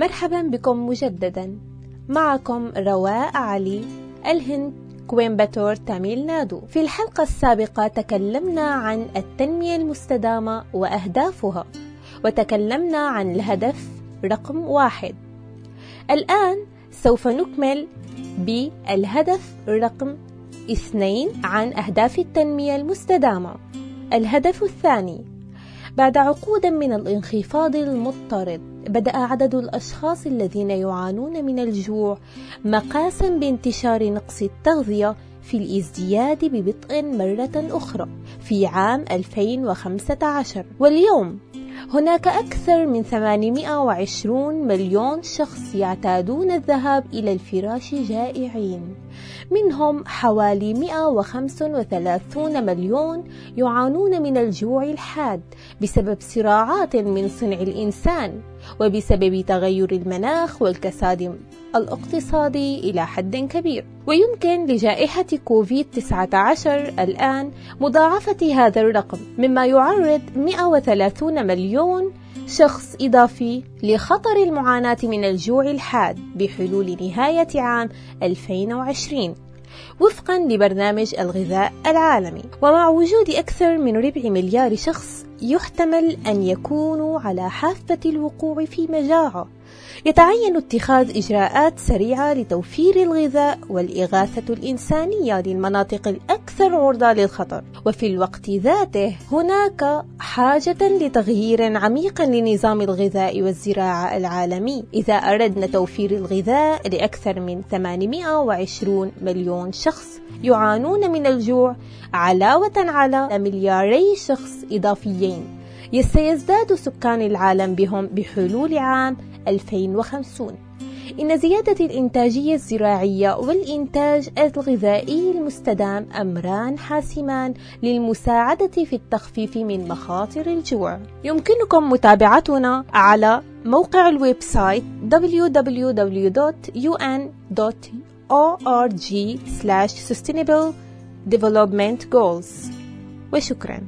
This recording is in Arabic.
مرحبا بكم مجددا. معكم رواء علي الهند كويمباتور تاميل نادو. في الحلقة السابقة تكلمنا عن التنمية المستدامة وأهدافها وتكلمنا عن الهدف رقم واحد. الآن سوف نكمل بالهدف رقم اثنين عن أهداف التنمية المستدامة. الهدف الثاني بعد عقود من الانخفاض المضطرد بدأ عدد الأشخاص الذين يعانون من الجوع مقاسا بانتشار نقص التغذية في الازدياد ببطء مرة أخرى في عام 2015 واليوم هناك أكثر من 820 مليون شخص يعتادون الذهاب إلى الفراش جائعين. منهم حوالي 135 مليون يعانون من الجوع الحاد بسبب صراعات من صنع الإنسان وبسبب تغير المناخ والكساد. الاقتصادي إلى حد كبير. ويمكن لجائحة كوفيد 19 الآن مضاعفة هذا الرقم مما يعرض 130 مليون شخص إضافي لخطر المعاناة من الجوع الحاد بحلول نهاية عام 2020 وفقا لبرنامج الغذاء العالمي. ومع وجود أكثر من ربع مليار شخص يحتمل أن يكونوا على حافة الوقوع في مجاعة. يتعين اتخاذ إجراءات سريعة لتوفير الغذاء والإغاثة الإنسانية للمناطق الأكثر عرضة للخطر. وفي الوقت ذاته هناك حاجة لتغيير عميق لنظام الغذاء والزراعة العالمي. إذا أردنا توفير الغذاء لأكثر من 820 مليون شخص يعانون من الجوع علاوة على ملياري شخص إضافيين. سيزداد سكان العالم بهم بحلول عام 2050 إن زيادة الإنتاجية الزراعية والإنتاج الغذائي المستدام أمران حاسمان للمساعدة في التخفيف من مخاطر الجوع. يمكنكم متابعتنا على موقع ال website www.un.org/sustainable development goals وشكرا